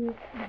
Mm-hmm.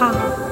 啊。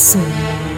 思念。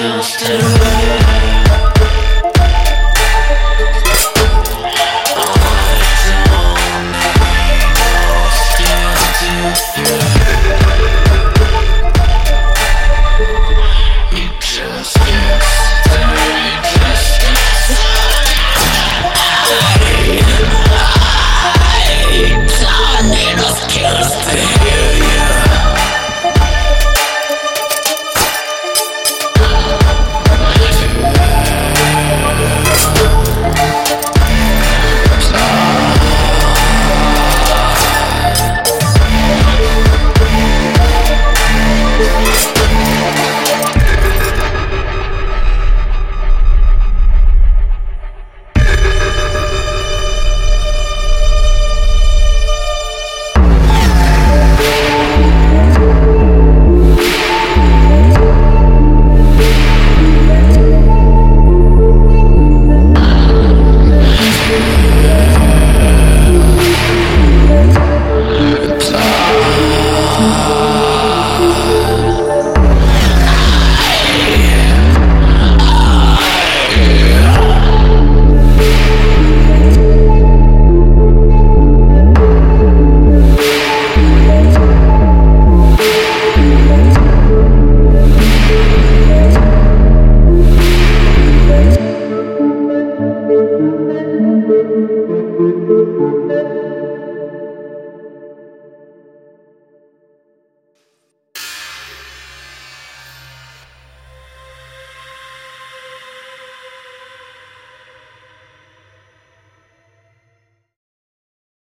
used to